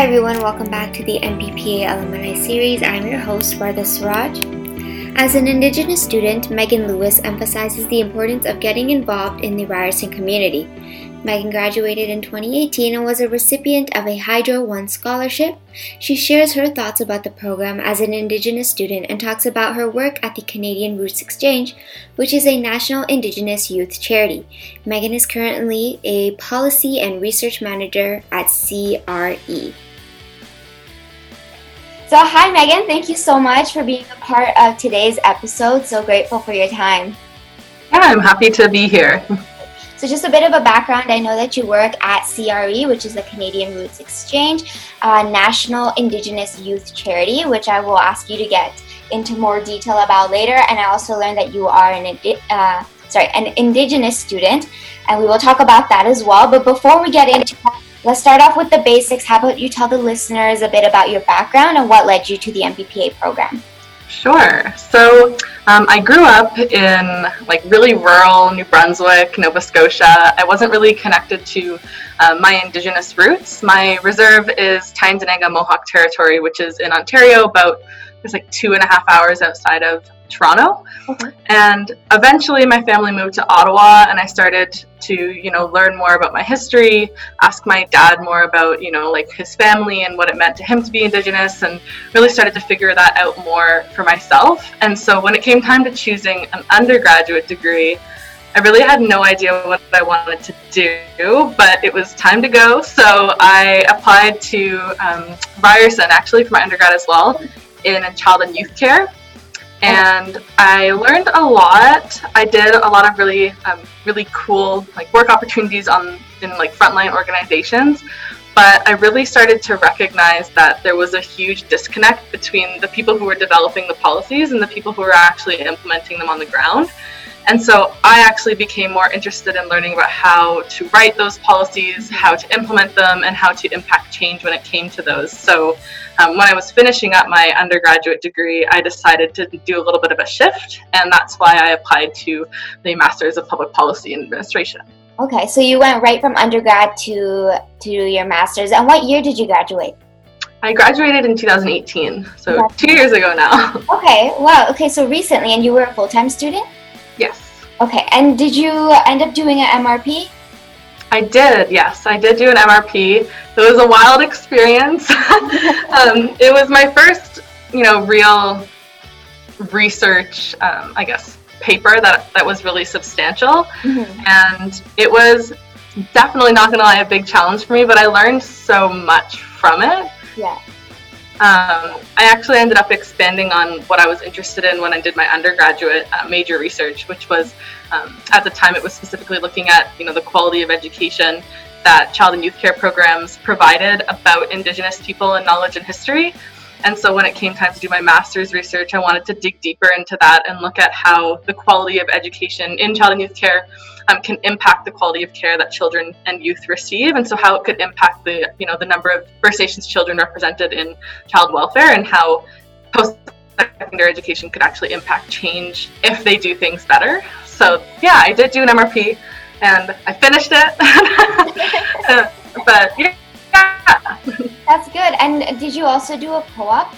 Hi everyone, welcome back to the MPPA Alumni Series. I'm your host, Vardha Siraj. As an Indigenous student, Megan Lewis emphasizes the importance of getting involved in the Ryerson community. Megan graduated in 2018 and was a recipient of a Hydro One scholarship. She shares her thoughts about the program as an Indigenous student and talks about her work at the Canadian Roots Exchange, which is a national Indigenous youth charity. Megan is currently a policy and research manager at CRE. So, hi Megan, thank you so much for being a part of today's episode. So grateful for your time. Yeah, I'm happy to be here. So, just a bit of a background I know that you work at CRE, which is the Canadian Roots Exchange, a national Indigenous youth charity, which I will ask you to get into more detail about later. And I also learned that you are an uh, sorry an Indigenous student, and we will talk about that as well. But before we get into that, let's start off with the basics. How about you tell the listeners a bit about your background and what led you to the MPPA program? Sure. So um, I grew up in like really rural New Brunswick, Nova Scotia. I wasn't really connected to uh, my Indigenous roots. My reserve is Tyendinaga Mohawk Territory, which is in Ontario, about it's like two and a half hours outside of Toronto. Okay. And eventually my family moved to Ottawa and I started to, you know, learn more about my history, ask my dad more about, you know, like his family and what it meant to him to be indigenous and really started to figure that out more for myself. And so when it came time to choosing an undergraduate degree, I really had no idea what I wanted to do, but it was time to go. So I applied to um, Ryerson actually for my undergrad as well in child and youth care and I learned a lot. I did a lot of really, um, really cool like work opportunities on in like frontline organizations. But I really started to recognize that there was a huge disconnect between the people who were developing the policies and the people who were actually implementing them on the ground. And so I actually became more interested in learning about how to write those policies, how to implement them, and how to impact change when it came to those. So um, when I was finishing up my undergraduate degree, I decided to do a little bit of a shift, and that's why I applied to the Masters of Public Policy and Administration. Okay, so you went right from undergrad to to your master's. And what year did you graduate? I graduated in 2018, so two years ago now. Okay, wow. Okay, so recently, and you were a full time student? Yes. Okay, and did you end up doing an MRP? I did, yes. I did do an MRP. It was a wild experience. um, it was my first, you know, real research, um, I guess, paper that, that was really substantial. Mm-hmm. And it was definitely not going to lie a big challenge for me, but I learned so much from it. Yeah. Um, I actually ended up expanding on what I was interested in when I did my undergraduate uh, major research, which was um, at the time it was specifically looking at you know the quality of education that child and youth care programs provided about Indigenous people and knowledge and history. And so when it came time to do my master's research, I wanted to dig deeper into that and look at how the quality of education in child and youth care um, can impact the quality of care that children and youth receive, and so how it could impact the you know the number of First Nations children represented in child welfare, and how post secondary education could actually impact change if they do things better. So yeah, I did do an MRP, and I finished it. but yeah. That's good. And did you also do a co-op?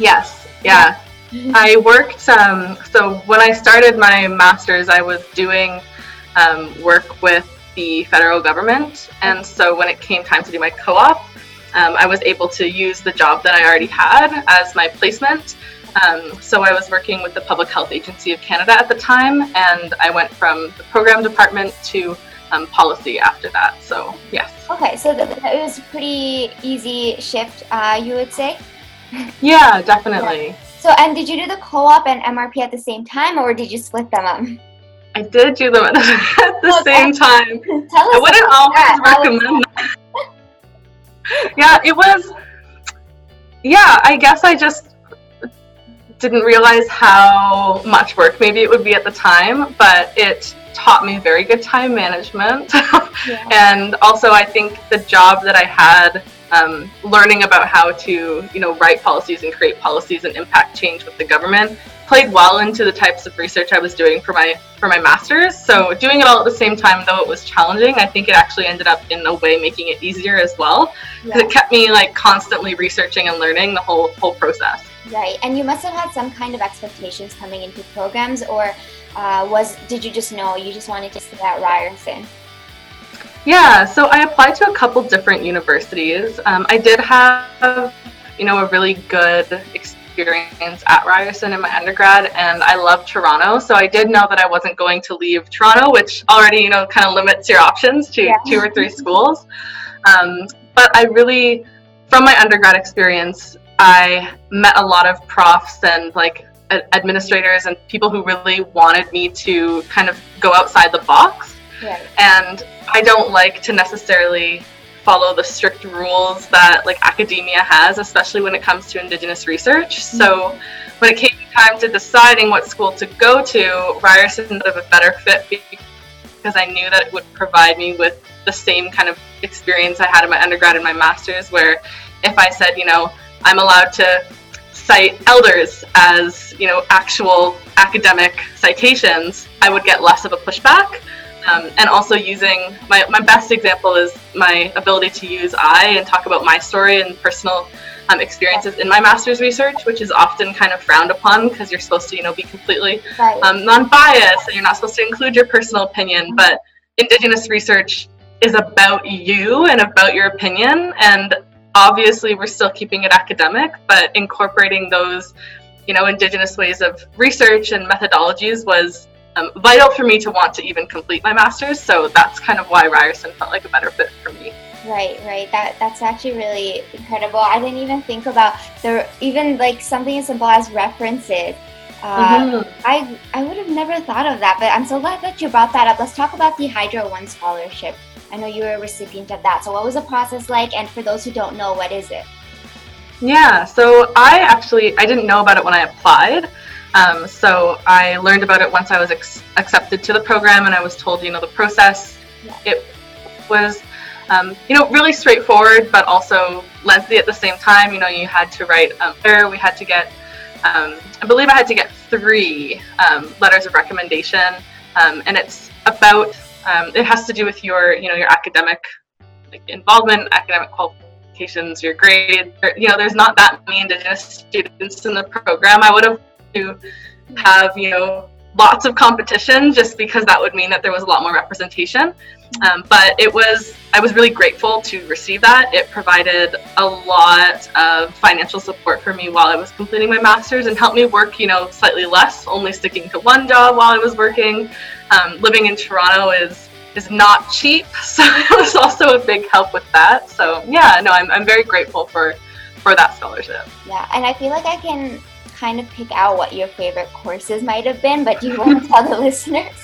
Yes. Yeah. I worked. Um, so when I started my master's, I was doing um, work with the federal government, and so when it came time to do my co-op, um, I was able to use the job that I already had as my placement. Um, so I was working with the Public Health Agency of Canada at the time, and I went from the program department to um, policy after that. So yes. Okay, so th- it was a pretty easy shift, uh, you would say. Yeah, definitely. Yeah. So, and did you do the co-op and MRP at the same time, or did you split them up? I did do them at the same time. Tell us I wouldn't always recommend that. yeah, it was. Yeah, I guess I just didn't realize how much work maybe it would be at the time, but it taught me very good time management. yeah. And also, I think the job that I had um, learning about how to, you know, write policies and create policies and impact change with the government played well into the types of research I was doing for my for my master's. So doing it all at the same time, though it was challenging, I think it actually ended up in a way making it easier as well because yeah. it kept me like constantly researching and learning the whole whole process. Right, and you must have had some kind of expectations coming into programs, or uh, was did you just know you just wanted to stay at Ryerson? Yeah, so I applied to a couple different universities. Um, I did have, you know, a really good experience at Ryerson in my undergrad, and I love Toronto. So I did know that I wasn't going to leave Toronto, which already, you know, kind of limits your options to yeah. two or three schools. Um, but I really, from my undergrad experience, I met a lot of profs and like administrators and people who really wanted me to kind of go outside the box. Right. And I don't like to necessarily follow the strict rules that like academia has, especially when it comes to indigenous research. Mm-hmm. So when it came time to deciding what school to go to, Ryerson was a better fit because I knew that it would provide me with the same kind of experience I had in my undergrad and my master's, where if I said, you know, I'm allowed to cite elders as you know actual academic citations, I would get less of a pushback. Um, and also using my, my best example is my ability to use I and talk about my story and personal um, experiences in my master's research, which is often kind of frowned upon because you're supposed to, you know, be completely um, non-biased and you're not supposed to include your personal opinion. But Indigenous research is about you and about your opinion, and obviously we're still keeping it academic, but incorporating those, you know, indigenous ways of research and methodologies was um, vital for me to want to even complete my master's. So that's kind of why Ryerson felt like a better fit for me. Right, right. That that's actually really incredible. I didn't even think about the even like something as simple as references. Uh, mm-hmm. I I would have never thought of that, but I'm so glad that you brought that up. Let's talk about the Hydro One scholarship. I know you were a recipient of that. So, what was the process like? And for those who don't know, what is it? Yeah, so I actually I didn't know about it when I applied. Um, so I learned about it once I was ex- accepted to the program, and I was told, you know, the process. Yeah. It was, um, you know, really straightforward, but also lengthy at the same time. You know, you had to write um, letter, we had to get, um, I believe I had to get three um, letters of recommendation, um, and it's about um, it has to do with your, you know, your academic like, involvement, academic qualifications, your grade. You know, there's not that many Indigenous students in the program. I would have to have, you know, lots of competition just because that would mean that there was a lot more representation. Um, but it was, I was really grateful to receive that. It provided a lot of financial support for me while I was completing my master's and helped me work, you know, slightly less, only sticking to one job while I was working. Um, living in Toronto is is not cheap, so it was also a big help with that. So yeah, no, I'm, I'm very grateful for for that scholarship. Yeah, and I feel like I can kind of pick out what your favorite courses might have been, but do you want to tell the listeners?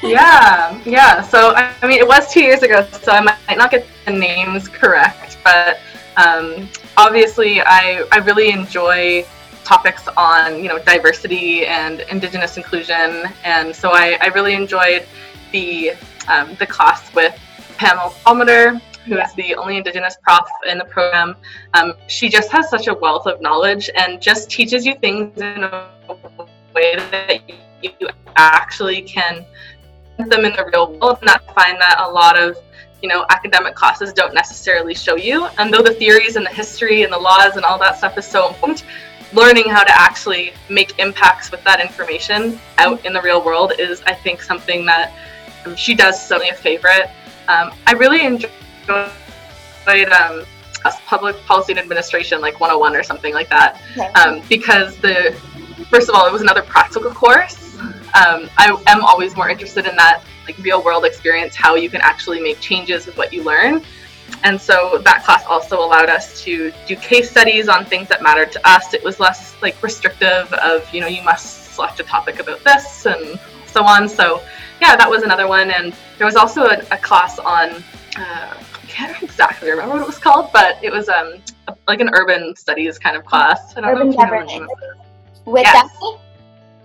yeah, yeah. So I mean, it was two years ago, so I might not get the names correct, but um, obviously, I I really enjoy topics on you know diversity and indigenous inclusion, and so I, I really enjoyed the um, the class with Pamela Palmater, who is the only Indigenous prof in the program. Um, she just has such a wealth of knowledge and just teaches you things in a way that you actually can put them in the real world. And I find that a lot of you know academic classes don't necessarily show you. And though the theories and the history and the laws and all that stuff is so important, learning how to actually make impacts with that information out in the real world is, I think, something that um, she does certainly a favorite. Um, I really enjoy enjoyed um, public policy and administration, like 101 or something like that, okay. um, because the first of all, it was another practical course. Um, I am always more interested in that like real world experience, how you can actually make changes with what you learn. And so that class also allowed us to do case studies on things that mattered to us. It was less like restrictive of, you know, you must select a topic about this and so on. So yeah, that was another one. And there was also a, a class on uh, can't exactly remember what it was called, but it was um like an urban studies kind of class. urban governance. With yes.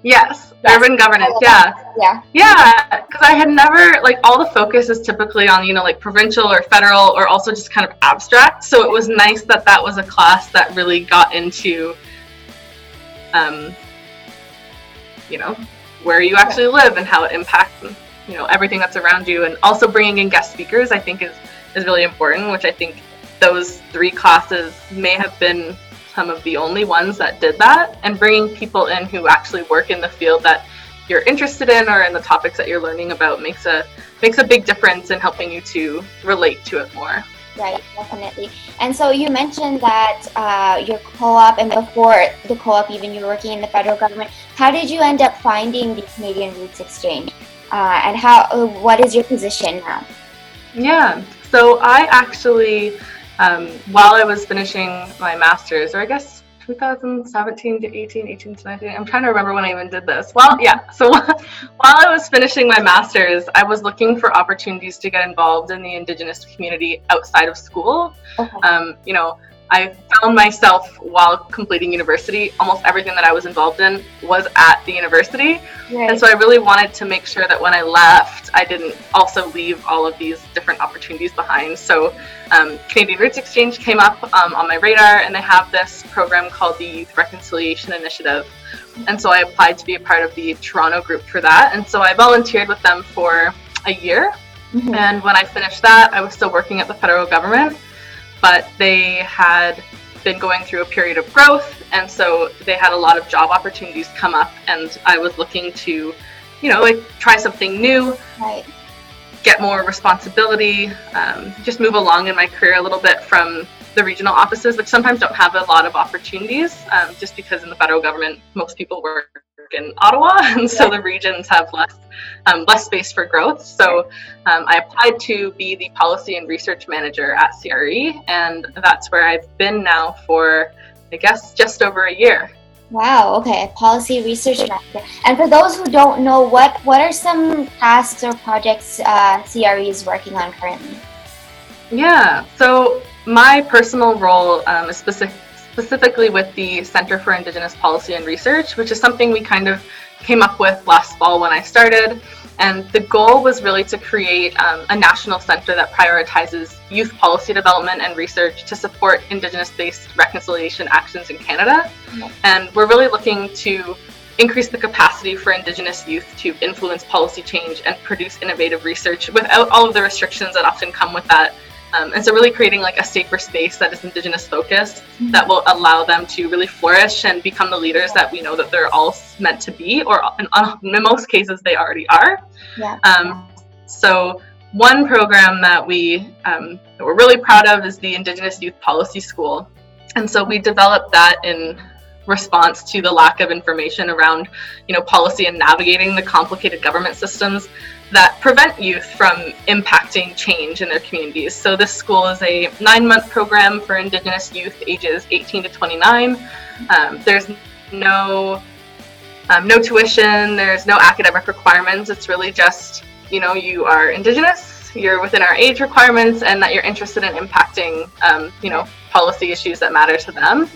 Yes, yes. urban governance. Yeah. Yeah. Yeah, because I had never like all the focus is typically on you know like provincial or federal or also just kind of abstract. So it was nice that that was a class that really got into, um, you know, where you actually live and how it impacts you know everything that's around you, and also bringing in guest speakers. I think is is really important, which I think those three classes may have been some of the only ones that did that and bringing people in who actually work in the field that you're interested in or in the topics that you're learning about makes a makes a big difference in helping you to relate to it more. Right definitely. And so you mentioned that uh, your co-op and before the co-op even you were working in the federal government how did you end up finding the canadian roots exchange? Uh, and how what is your position now? Yeah so i actually um, while I was finishing my master's, or I guess 2017 to 18, 18 to 19. I'm trying to remember when I even did this. Well, yeah. So while I was finishing my master's, I was looking for opportunities to get involved in the Indigenous community outside of school. Okay. Um, you know, I found myself while completing university, almost everything that I was involved in was at the university. Right. And so I really wanted to make sure that when I left, I didn't also leave all of these different opportunities behind. So um, Canadian Roots Exchange came up um, on my radar, and they have this program called the Youth Reconciliation Initiative. And so I applied to be a part of the Toronto group for that. And so I volunteered with them for a year. Mm-hmm. And when I finished that, I was still working at the federal government but they had been going through a period of growth and so they had a lot of job opportunities come up and i was looking to you know like try something new right. get more responsibility um, just move along in my career a little bit from the regional offices which sometimes don't have a lot of opportunities um, just because in the federal government most people work in Ottawa, and so the regions have less um, less space for growth. So um, I applied to be the policy and research manager at CRE, and that's where I've been now for I guess just over a year. Wow. Okay, policy research manager. And for those who don't know, what what are some tasks or projects uh, CRE is working on currently? Yeah. So my personal role um, is specific specifically with the Center for Indigenous Policy and Research, which is something we kind of came up with last fall when I started. And the goal was really to create um, a national center that prioritizes youth policy development and research to support Indigenous based reconciliation actions in Canada. Mm-hmm. And we're really looking to increase the capacity for Indigenous youth to influence policy change and produce innovative research without all of the restrictions that often come with that um, and so really creating like a safer space that is indigenous focused mm-hmm. that will allow them to really flourish and become the leaders that we know that they're all meant to be or in, in most cases they already are yeah. Um, so one program that we um, that we're really proud of is the indigenous youth policy school and so we developed that in response to the lack of information around you know policy and navigating the complicated government systems that prevent youth from impacting change in their communities. So, this school is a nine month program for Indigenous youth ages 18 to 29. Um, there's no um, no tuition, there's no academic requirements. It's really just, you know, you are Indigenous, you're within our age requirements, and that you're interested in impacting, um, you know, policy issues that matter to them.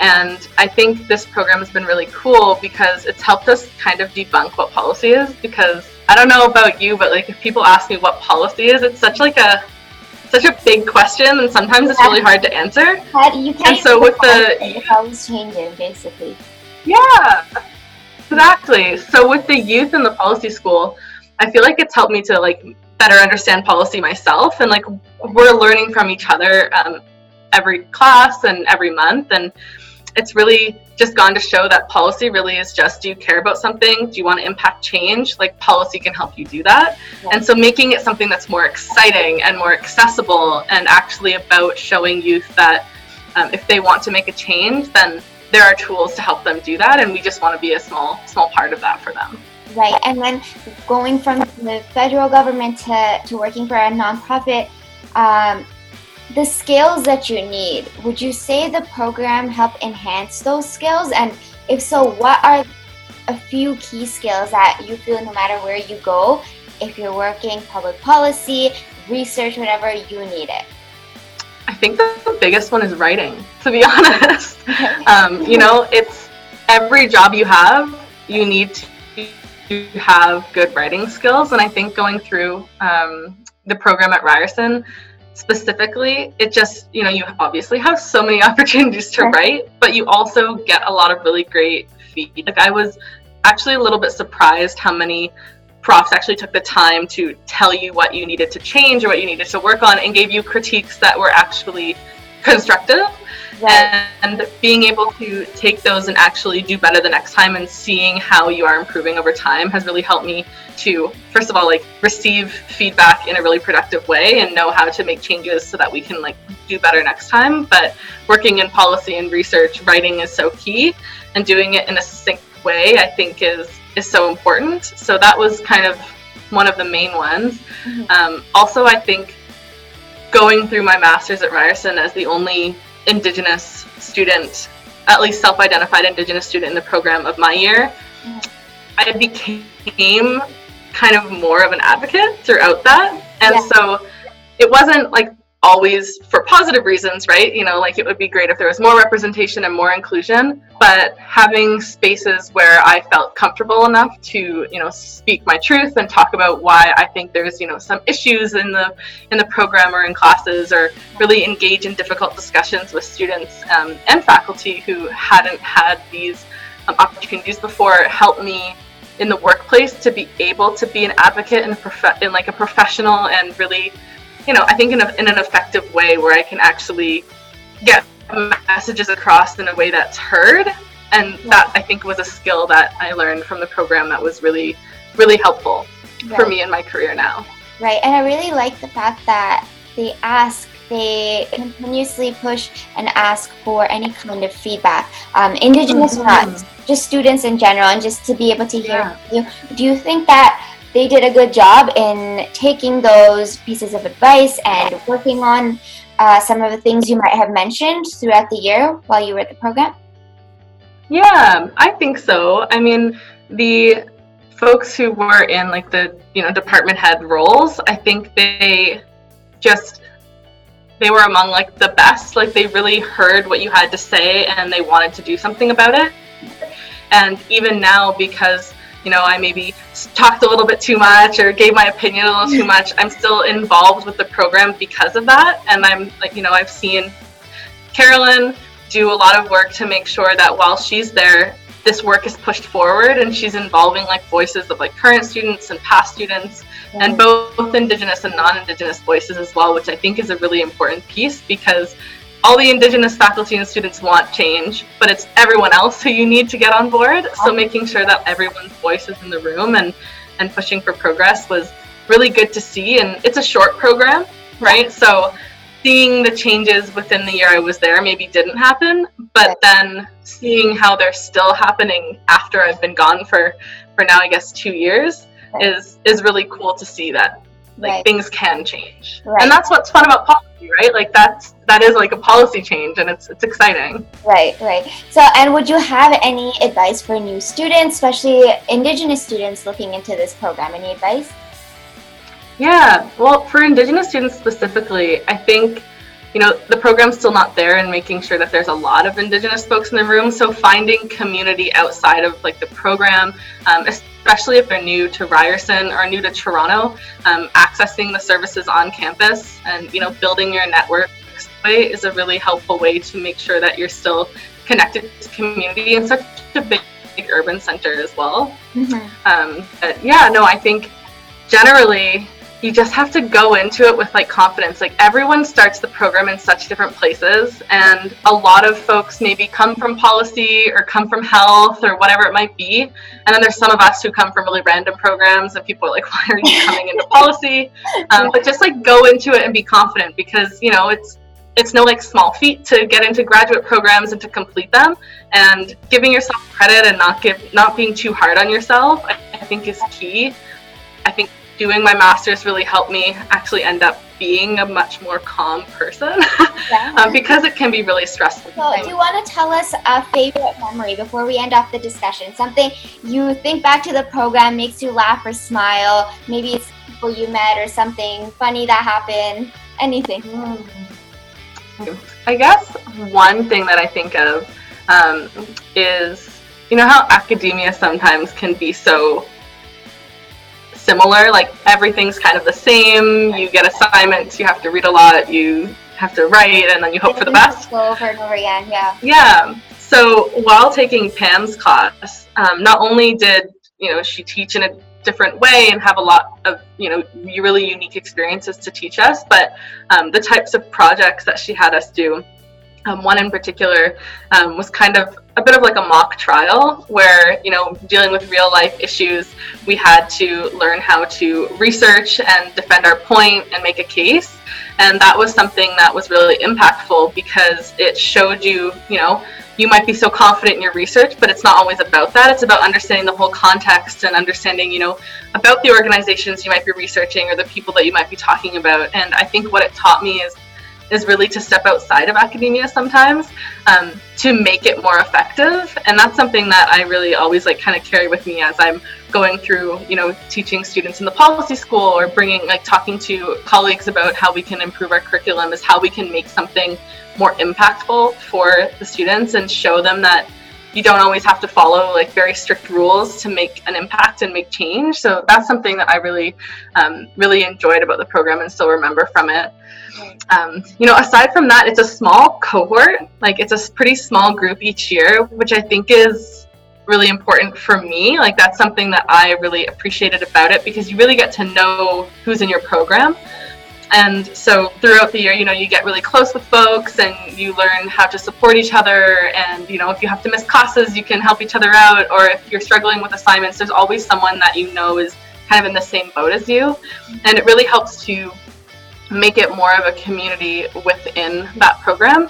And I think this program has been really cool because it's helped us kind of debunk what policy is because I don't know about you, but like if people ask me what policy is, it's such like a such a big question, and sometimes it's really hard to answer. You can't and so with the it's always changing, basically. Yeah, exactly. So with the youth in the policy school, I feel like it's helped me to like better understand policy myself, and like we're learning from each other um, every class and every month, and it's really just gone to show that policy really is just do you care about something? Do you want to impact change? Like policy can help you do that. Yeah. And so making it something that's more exciting and more accessible and actually about showing youth that um, if they want to make a change, then there are tools to help them do that. And we just want to be a small, small part of that for them. Right. And then going from the federal government to, to working for a nonprofit, um, the skills that you need, would you say the program helped enhance those skills? And if so, what are a few key skills that you feel no matter where you go, if you're working public policy, research, whatever, you need it? I think the biggest one is writing, to be honest. um, you know, it's every job you have you need to have good writing skills. And I think going through um, the program at Ryerson specifically, it just, you know, you obviously have so many opportunities to write, but you also get a lot of really great feedback. Like I was actually a little bit surprised how many profs actually took the time to tell you what you needed to change or what you needed to work on and gave you critiques that were actually constructive right. and being able to take those and actually do better the next time and seeing how you are improving over time has really helped me to first of all like receive feedback in a really productive way and know how to make changes so that we can like do better next time but working in policy and research writing is so key and doing it in a succinct way i think is is so important so that was kind of one of the main ones mm-hmm. um, also i think going through my master's at ryerson as the only indigenous student at least self-identified indigenous student in the program of my year i became kind of more of an advocate throughout that and yeah. so it wasn't like always for positive reasons, right? You know, like it would be great if there was more representation and more inclusion, but having spaces where I felt comfortable enough to, you know, speak my truth and talk about why I think there's, you know, some issues in the in the program or in classes, or really engage in difficult discussions with students um, and faculty who hadn't had these um, opportunities before, helped me in the workplace to be able to be an advocate in, a prof- in like a professional and really you know, I think in, a, in an effective way where I can actually get messages across in a way that's heard. And that I think was a skill that I learned from the program that was really, really helpful right. for me in my career now. Right. And I really like the fact that they ask they continuously push and ask for any kind of feedback um, indigenous mm-hmm. not just students in general and just to be able to hear yeah. you do you think that they did a good job in taking those pieces of advice and working on uh, some of the things you might have mentioned throughout the year while you were at the program? Yeah, I think so. I mean, the folks who were in like the you know department head roles, I think they just they were among like the best. Like they really heard what you had to say and they wanted to do something about it. And even now, because you know, I maybe talked a little bit too much or gave my opinion a little too much, I'm still involved with the program because of that. And I'm like, you know, I've seen Carolyn do a lot of work to make sure that while she's there, this work is pushed forward and she's involving like voices of like current students and past students and both indigenous and non-indigenous voices as well which i think is a really important piece because all the indigenous faculty and students want change, but it's everyone else who you need to get on board. So making sure that everyone's voice is in the room and and pushing for progress was really good to see. And it's a short program, right? So seeing the changes within the year I was there maybe didn't happen, but then seeing how they're still happening after I've been gone for for now I guess 2 years is is really cool to see that like right. things can change. Right. And that's what's fun about policy right? Like that's that is like a policy change, and it's it's exciting. Right, right. So, and would you have any advice for new students, especially Indigenous students looking into this program? Any advice? Yeah, well, for Indigenous students specifically, I think you know the program's still not there and making sure that there's a lot of indigenous folks in the room so finding community outside of like the program um, especially if they're new to ryerson or new to toronto um, accessing the services on campus and you know building your network is a really helpful way to make sure that you're still connected to community in such a big, big urban center as well mm-hmm. um, but yeah no i think generally you just have to go into it with like confidence. Like everyone starts the program in such different places, and a lot of folks maybe come from policy or come from health or whatever it might be. And then there's some of us who come from really random programs, and people are like, "Why are you coming into policy?" Um, but just like go into it and be confident because you know it's it's no like small feat to get into graduate programs and to complete them and giving yourself credit and not give not being too hard on yourself I, I think is key i think doing my master's really helped me actually end up being a much more calm person yeah. um, because it can be really stressful. So, do you want to tell us a favorite memory before we end off the discussion? Something you think back to the program makes you laugh or smile. Maybe it's people you met or something funny that happened. Anything. I guess one thing that I think of um, is you know how academia sometimes can be so similar, like everything's kind of the same. You get assignments, you have to read a lot, you have to write, and then you hope for the best. Over and over again, yeah. Yeah. So while taking Pam's class, um, not only did you know she teach in a different way and have a lot of you know really unique experiences to teach us, but um, the types of projects that she had us do um, one in particular um, was kind of a bit of like a mock trial where, you know, dealing with real life issues, we had to learn how to research and defend our point and make a case. And that was something that was really impactful because it showed you, you know, you might be so confident in your research, but it's not always about that. It's about understanding the whole context and understanding, you know, about the organizations you might be researching or the people that you might be talking about. And I think what it taught me is is really to step outside of academia sometimes um, to make it more effective. And that's something that i really always like kind of carry with me as i'm going through you know teaching students in the policy school or bringing like talking to colleagues about how we can improve our curriculum is how we can make something more impactful for the students and show them that you don't always have to follow like very strict rules to make an impact and make change so that's something that i really um, really enjoyed about the program and still remember from it um, you know, aside from that, it's a small cohort. Like it's a pretty small group each year, which I think is really important for me. Like that's something that I really appreciated about it because you really get to know who's in your program. And so throughout the year, you know, you get really close with folks and you learn how to support each other. And, you know, if you have to miss classes, you can help each other out. Or if you're struggling with assignments, there's always someone that you know is kind of in the same boat as you. And it really helps to make it more of a community within that program.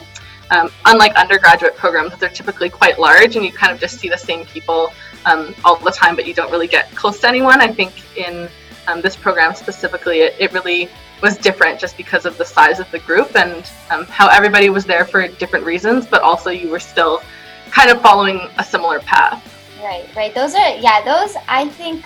Um, unlike undergraduate programs, they're typically quite large and you kind of just see the same people um, all the time, but you don't really get close to anyone. I think in um, this program specifically, it, it, really was different just because of the size of the group and um, how everybody was there for different reasons, but also you were still kind of following a similar path. Right, right. Those are, yeah, those I think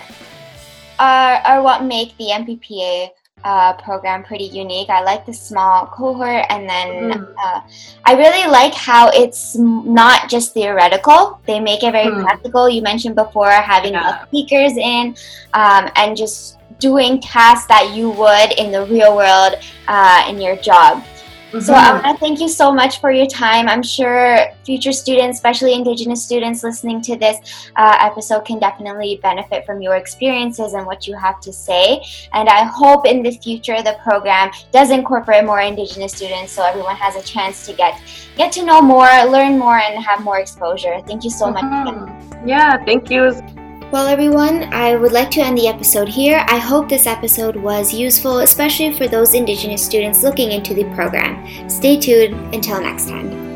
are, are what make the MPPA uh, program pretty unique. I like the small cohort, and then mm. uh, I really like how it's not just theoretical. They make it very mm. practical. You mentioned before having yeah. speakers in um, and just doing tasks that you would in the real world uh, in your job. Mm-hmm. So I want to thank you so much for your time. I'm sure future students, especially Indigenous students listening to this uh, episode, can definitely benefit from your experiences and what you have to say. And I hope in the future the program does incorporate more Indigenous students, so everyone has a chance to get get to know more, learn more, and have more exposure. Thank you so mm-hmm. much. Yeah, thank you. Well, everyone, I would like to end the episode here. I hope this episode was useful, especially for those Indigenous students looking into the program. Stay tuned until next time.